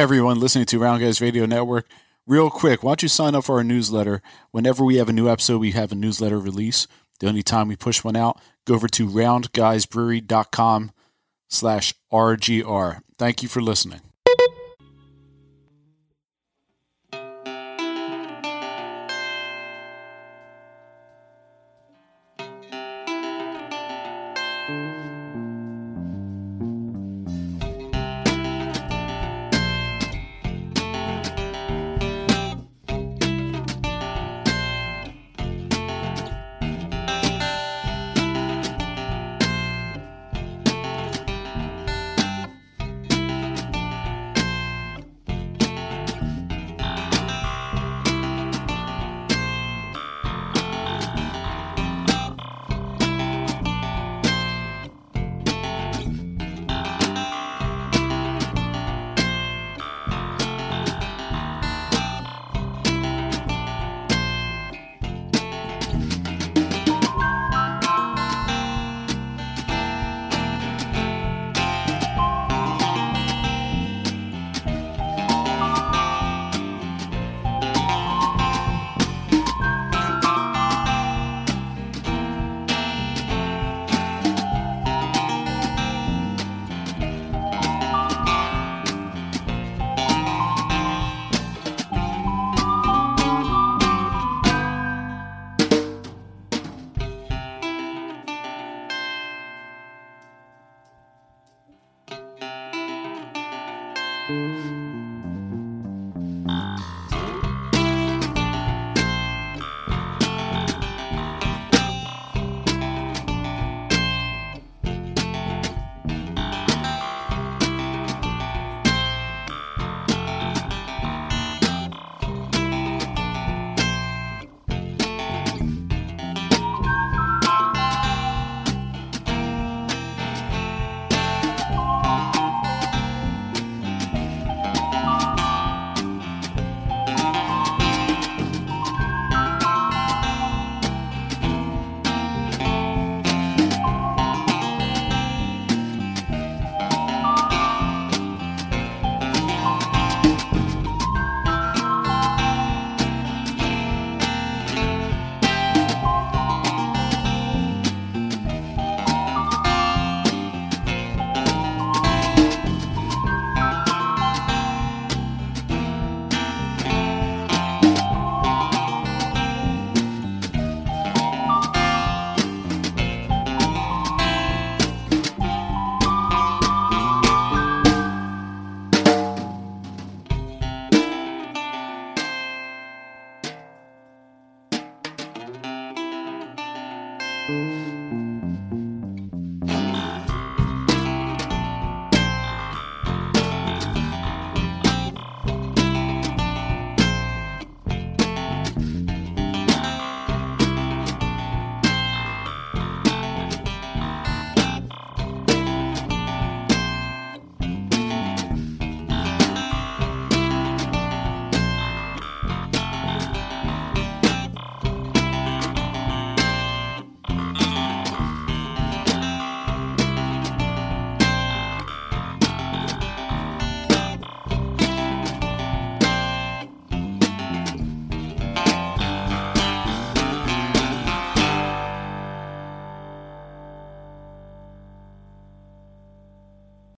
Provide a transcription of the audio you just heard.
everyone listening to Round Guys Radio Network. Real quick, why don't you sign up for our newsletter? Whenever we have a new episode, we have a newsletter release. The only time we push one out, go over to roundguysbrewery.com slash RGR. Thank you for listening. Ah. Música